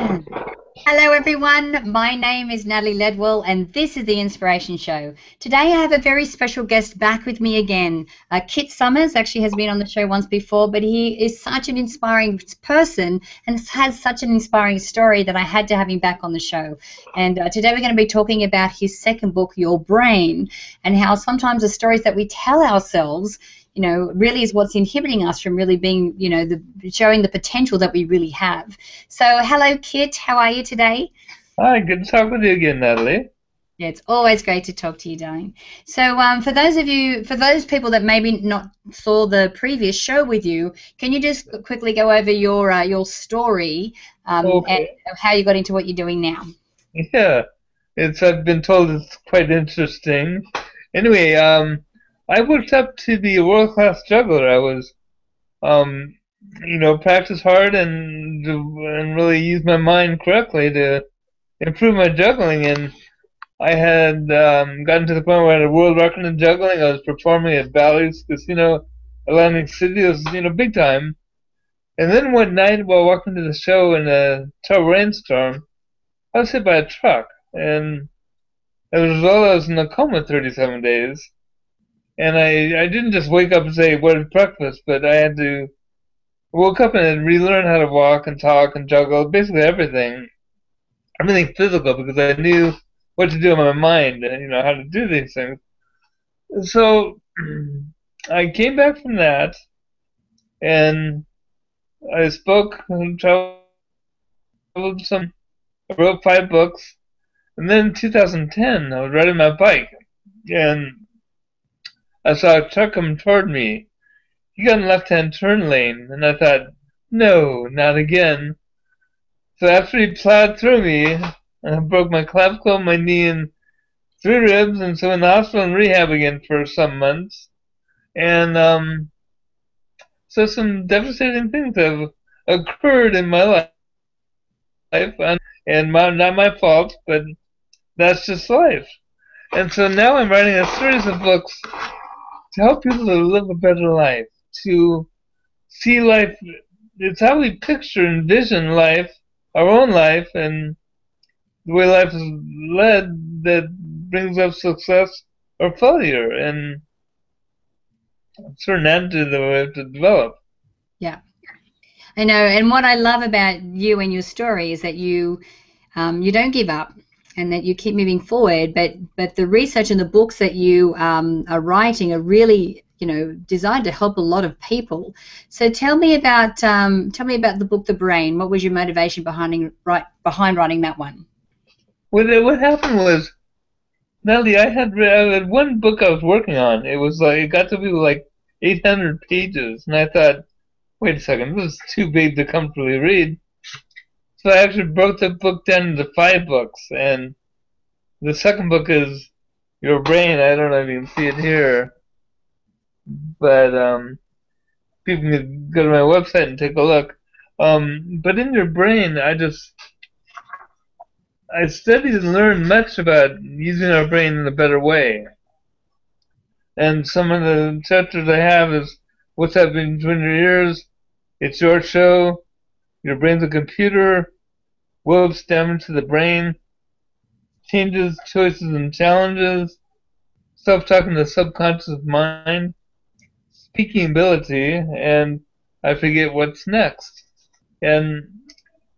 Hello, everyone. My name is Natalie Ledwell, and this is The Inspiration Show. Today, I have a very special guest back with me again. Uh, Kit Summers actually has been on the show once before, but he is such an inspiring person and has such an inspiring story that I had to have him back on the show. And uh, today, we're going to be talking about his second book, Your Brain, and how sometimes the stories that we tell ourselves you know, really is what's inhibiting us from really being, you know, the showing the potential that we really have. So, hello, Kit. How are you today? Hi, good to talk with you again, Natalie. Yeah, it's always great to talk to you, darling. So, um, for those of you, for those people that maybe not saw the previous show with you, can you just quickly go over your uh, your story um, okay. and how you got into what you're doing now? Yeah, it's I've been told it's quite interesting. Anyway, um, I worked up to be a world class juggler. I was, um, you know, practice hard and and really use my mind correctly to improve my juggling. And I had um, gotten to the point where I had a world record in juggling. I was performing at Bally's Casino, Atlantic City. It was you know big time. And then one night while walking to the show in a tough rainstorm, I was hit by a truck, and as a result, I was in a coma 37 days and I I didn't just wake up and say what is breakfast, but I had to woke up and relearn how to walk and talk and juggle, basically everything, everything physical, because I knew what to do in my mind, and you know how to do these things. So I came back from that, and I spoke and traveled some, I wrote five books, and then in 2010 I was riding my bike, and I saw a truck come toward me. He got in left-hand turn lane, and I thought, no, not again. So after he plowed through me, I broke my clavicle, my knee, and three ribs, and so in the hospital and rehab again for some months. And um, so some devastating things have occurred in my life, and, and my, not my fault, but that's just life. And so now I'm writing a series of books to help people to live a better life, to see life. It's how we picture and vision life, our own life, and the way life is led that brings up success or failure, and certain attitude that we have to develop. Yeah. I know, and what I love about you and your story is that you um, you don't give up and that you keep moving forward. But but the research and the books that you um, are writing are really you know designed to help a lot of people. So tell me about um, tell me about the book The Brain. What was your motivation behind right behind writing that one? Well, what happened was, Nellie, I had, I had one book I was working on. It was like it got to be like 800 pages, and I thought, wait a second, this is too big to comfortably read. So I actually broke the book down into five books, and the second book is Your Brain. I don't know if you can see it here, but um, people can go to my website and take a look. Um, but in Your Brain, I just I studied and learned much about using our brain in a better way. And some of the chapters I have is What's Happening Between Your Ears, It's Your Show, your brain's a computer. Wolves damage to the brain. Changes, choices, and challenges. Self-talk in the subconscious mind. Speaking ability, and I forget what's next. And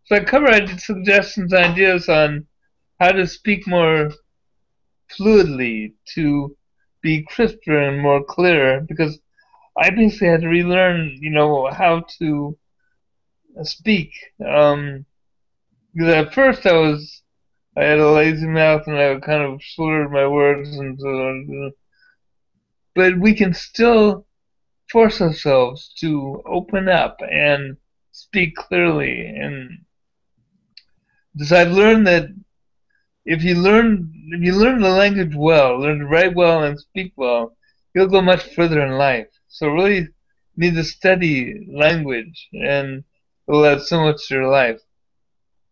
so I cover suggestions, ideas on how to speak more fluidly, to be crisper and more clear, because I basically had to relearn, you know, how to speak. Um, because at first I was, I had a lazy mouth and I kind of slurred my words and so on. But we can still force ourselves to open up and speak clearly. And because I've learned that if you learn if you learn the language well, learn to write well and speak well, you'll go much further in life. So really need to study language and will add so much to your life.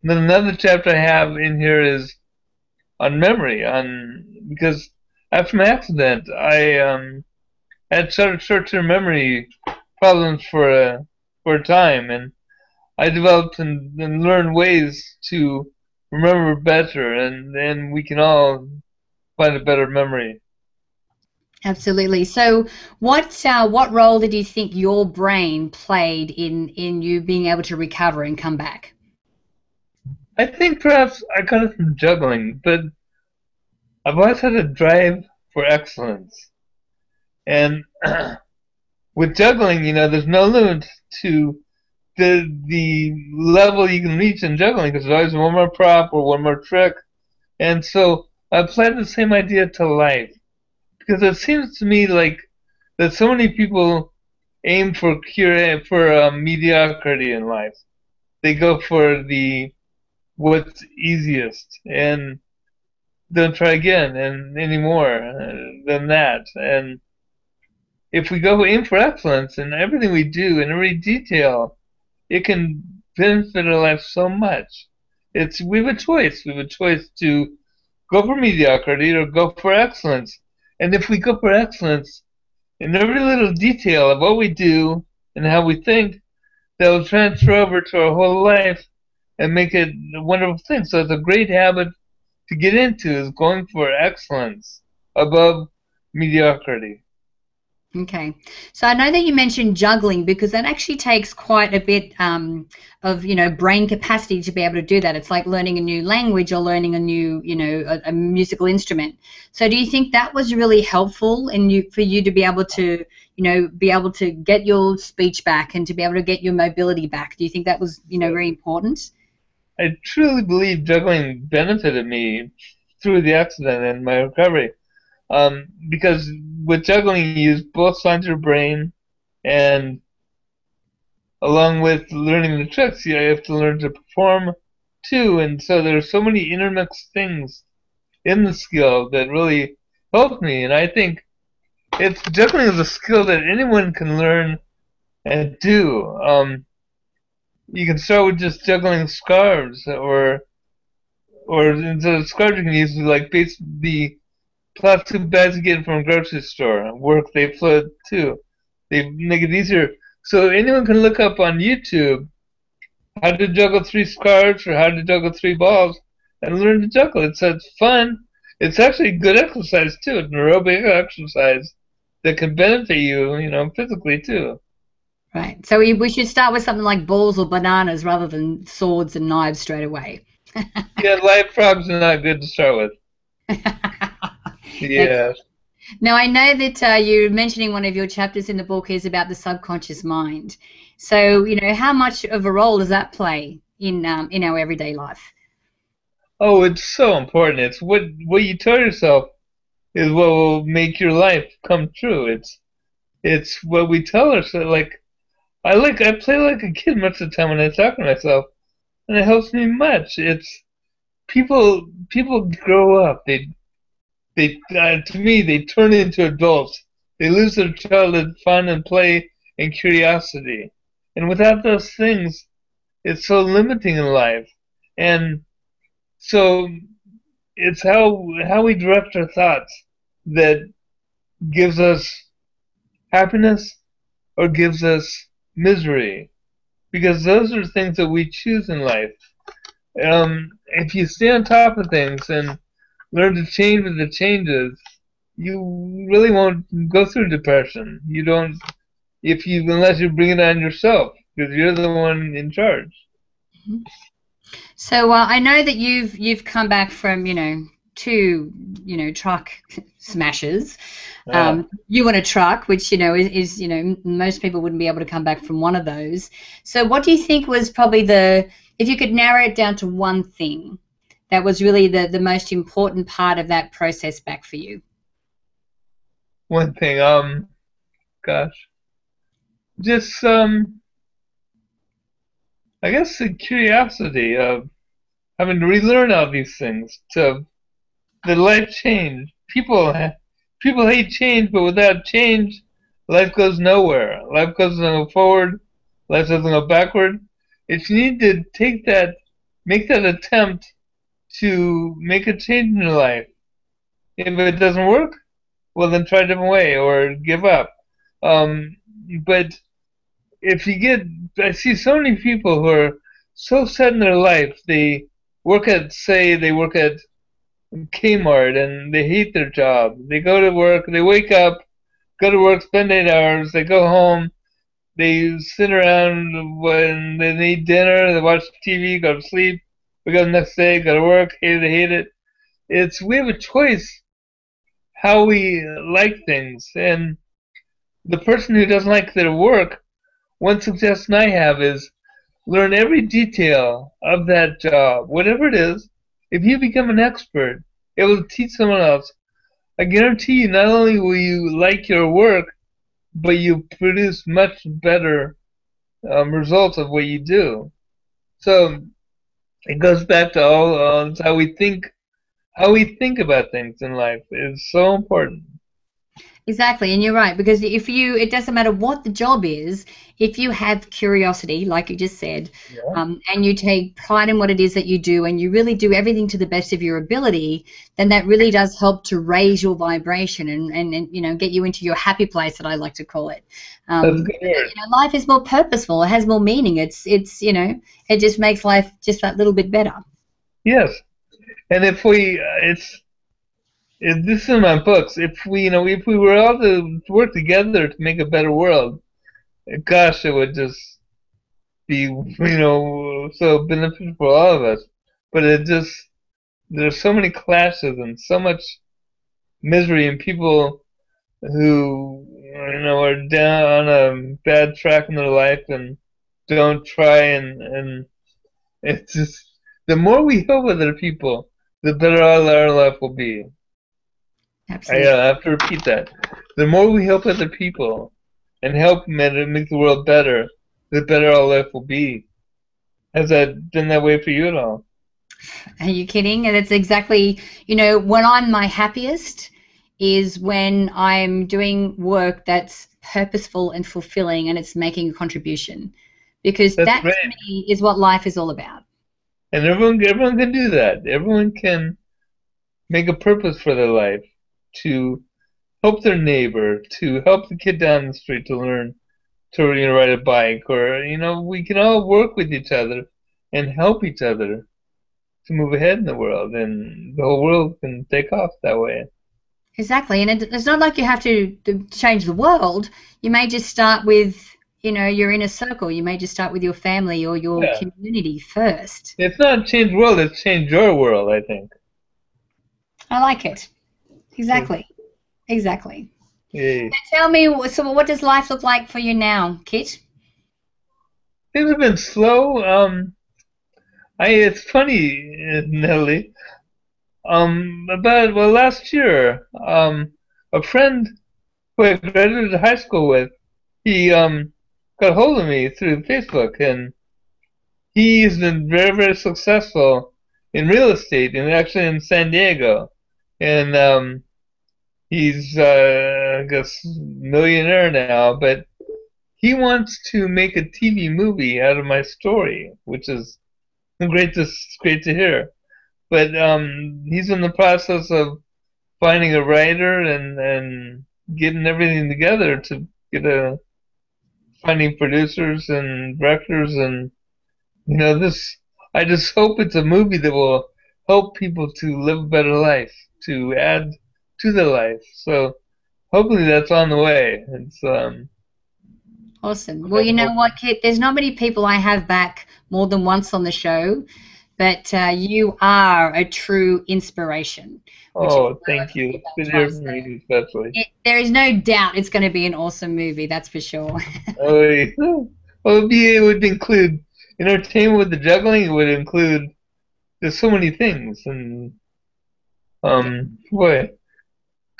And then another chapter I have in here is on memory, on because after my accident, I um, had short short-term memory problems for a for a time, and I developed and, and learned ways to remember better, and then we can all find a better memory. Absolutely. So, what uh, what role did you think your brain played in in you being able to recover and come back? I think perhaps I got it from juggling, but I've always had a drive for excellence, and with juggling, you know, there's no limit to the the level you can reach in juggling because there's always one more prop or one more trick, and so I applied the same idea to life because it seems to me like that so many people aim for cure for um, mediocrity in life. They go for the what's easiest and don't try again and any more uh, than that. And if we go aim for excellence in everything we do in every detail, it can benefit our life so much. It's we have a choice. We have a choice to go for mediocrity or go for excellence. And if we go for excellence in every little detail of what we do and how we think, that will transfer over to our whole life and make it a wonderful thing. So it's a great habit to get into is going for excellence above mediocrity. Okay, so I know that you mentioned juggling because that actually takes quite a bit um, of you know brain capacity to be able to do that. It's like learning a new language or learning a new you know a, a musical instrument. So do you think that was really helpful in you for you to be able to you know be able to get your speech back and to be able to get your mobility back? Do you think that was you know very important? I truly believe juggling benefited me through the accident and my recovery. Um, because with juggling, you use both sides of your brain, and along with learning the tricks, you have to learn to perform too. And so there are so many intermixed things in the skill that really helped me. And I think it's juggling is a skill that anyone can learn and do. Um, you can start with just juggling scarves, or or instead of scarves, you can use like base the plastic bags you get from a grocery store work. They float too. They make it easier. So anyone can look up on YouTube how to juggle three scarves or how to juggle three balls and learn to juggle. It's, it's fun. It's actually good exercise too. It's an aerobic exercise that can benefit you, you know, physically too. Right. So we, we should start with something like balls or bananas rather than swords and knives straight away. yeah, live frogs are not good to start with. Yeah. Now I know that uh, you're mentioning one of your chapters in the book is about the subconscious mind. So you know, how much of a role does that play in um, in our everyday life? Oh, it's so important. It's what what you tell yourself is what will make your life come true. It's it's what we tell ourselves. Like I like I play like a kid much of the time when I talk to myself, and it helps me much. It's people people grow up. They they uh, to me they turn into adults. They lose their childhood fun and play and curiosity. And without those things, it's so limiting in life. And so it's how how we direct our thoughts that gives us happiness or gives us misery. Because those are things that we choose in life. Um, if you stay on top of things and learn to change with the changes, you really won't go through depression. You don't, if you unless you bring it on yourself, because you're the one in charge. Mm-hmm. So uh, I know that you've you've come back from you know two you know truck smashes. Um, you want a truck, which you know is, is you know most people wouldn't be able to come back from one of those. So what do you think was probably the if you could narrow it down to one thing that was really the, the most important part of that process back for you? One thing, um, gosh, just um, I guess the curiosity of having to relearn all these things to the life change. People people hate change, but without change, life goes nowhere. Life goes no forward. Life doesn't go backward. If you need to take that, make that attempt to make a change in your life. If it doesn't work, well then try a different way or give up. Um, but if you get, I see so many people who are so set in their life. They work at, say, they work at Kmart and they hate their job. They go to work, they wake up, go to work, spend eight hours, they go home, they sit around when they eat dinner, they watch TV, go to sleep, we go the next day, go to work, hate it, hate it. It's we have a choice how we like things, and the person who doesn't like their work, one suggestion I have is learn every detail of that job, whatever it is. If you become an expert, it will teach someone else. I guarantee you, not only will you like your work, but you produce much better um, results of what you do. So it goes back to all uh, how we think, how we think about things in life is so important. Exactly, and you're right because if you, it doesn't matter what the job is, if you have curiosity, like you just said, yeah. um, and you take pride in what it is that you do, and you really do everything to the best of your ability, then that really does help to raise your vibration and, and, and you know get you into your happy place that I like to call it. Um. You know, life is more purposeful. It has more meaning. It's it's you know it just makes life just that little bit better. Yes, and if we, uh, it's if this is in my books. If we, you know, if we were all to work together to make a better world, gosh, it would just be, you know, so beneficial for all of us. But it just, there's so many clashes and so much misery and people who, you know, are down on a bad track in their life and don't try and, and it's just, the more we help other people, the better our life will be. Absolutely. I uh, have to repeat that. The more we help other people and help make the world better, the better our life will be. Has that been that way for you at all? Are you kidding? And it's exactly, you know, when I'm my happiest is when I'm doing work that's purposeful and fulfilling and it's making a contribution. Because that's that to me is what life is all about. And everyone everyone can do that. Everyone can make a purpose for their life to help their neighbor, to help the kid down the street to learn to you know, ride a bike, or you know, we can all work with each other and help each other to move ahead in the world, and the whole world can take off that way. Exactly, and it's not like you have to, to change the world. You may just start with you know your inner circle. You may just start with your family or your yeah. community first. It's not change the world; it's change your world. I think. I like it. Exactly. Exactly. Yeah. tell me, so what does life look like for you now, Kit? Things have been slow. Um, I it's funny, Nelly. Um, about well, last year, um, a friend who I graduated high school with, he um got hold of me through Facebook, and he's been very, very successful in real estate, and actually in San Diego, and um, he's uh, guess millionaire now, but he wants to make a TV movie out of my story, which is great to great to hear. But um, he's in the process of finding a writer and and getting everything together to get a finding producers and directors and you know this. I just hope it's a movie that will help people to live a better life, to add to their life. So hopefully that's on the way. It's um. Awesome. Well, you know what, Kit? There's not many people I have back more than once on the show, but uh, you are a true inspiration. Oh, thank you. Good to me, especially. It, there is no doubt it's going to be an awesome movie. That's for sure. oh, yeah. well, it would, it would include entertainment with the juggling. It would include there's so many things, and um, boy,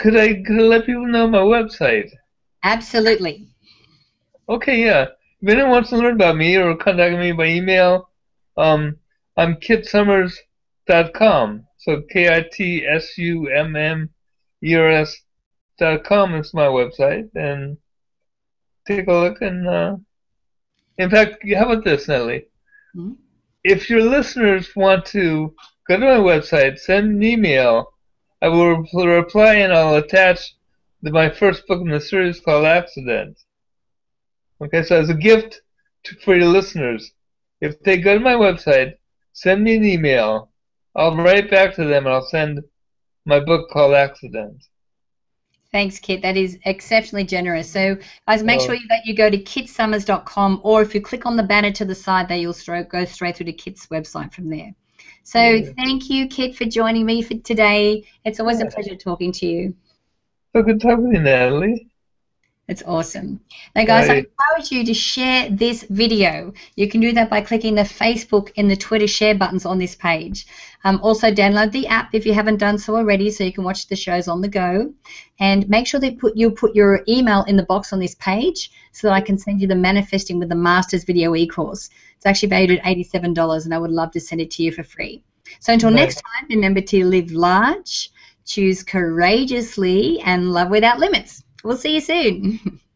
could I could I let people know my website? Absolutely. Okay, yeah. If anyone wants to learn about me or contact me by email, um, I'm kitsummers.com. So K I T S U M M E R S dot com is my website, and take a look. And uh, in fact, how about this, Nellie? Mm-hmm. If your listeners want to go to my website, send an email I will reply and I'll attach the, my first book in the series called Accident. Okay, so as a gift to, for your listeners, if they go to my website, send me an email, I'll write back to them and I'll send my book called Accident. Thanks, Kit. That is exceptionally generous. So, guys, make oh. sure that you go to kitsummers.com, or if you click on the banner to the side, there you'll go straight through to Kit's website from there. So, yeah. thank you, Kit, for joining me for today. It's always yeah. a pleasure talking to you. So good talking to you, Natalie. It's awesome. Now, guys, right. I encourage you to share this video. You can do that by clicking the Facebook and the Twitter share buttons on this page. Um, also, download the app if you haven't done so already, so you can watch the shows on the go. And make sure that put, you put your email in the box on this page so that I can send you the Manifesting with the Masters video e-course. It's actually valued at $87, and I would love to send it to you for free. So until right. next time, remember to live large, choose courageously, and love without limits. We'll see you soon.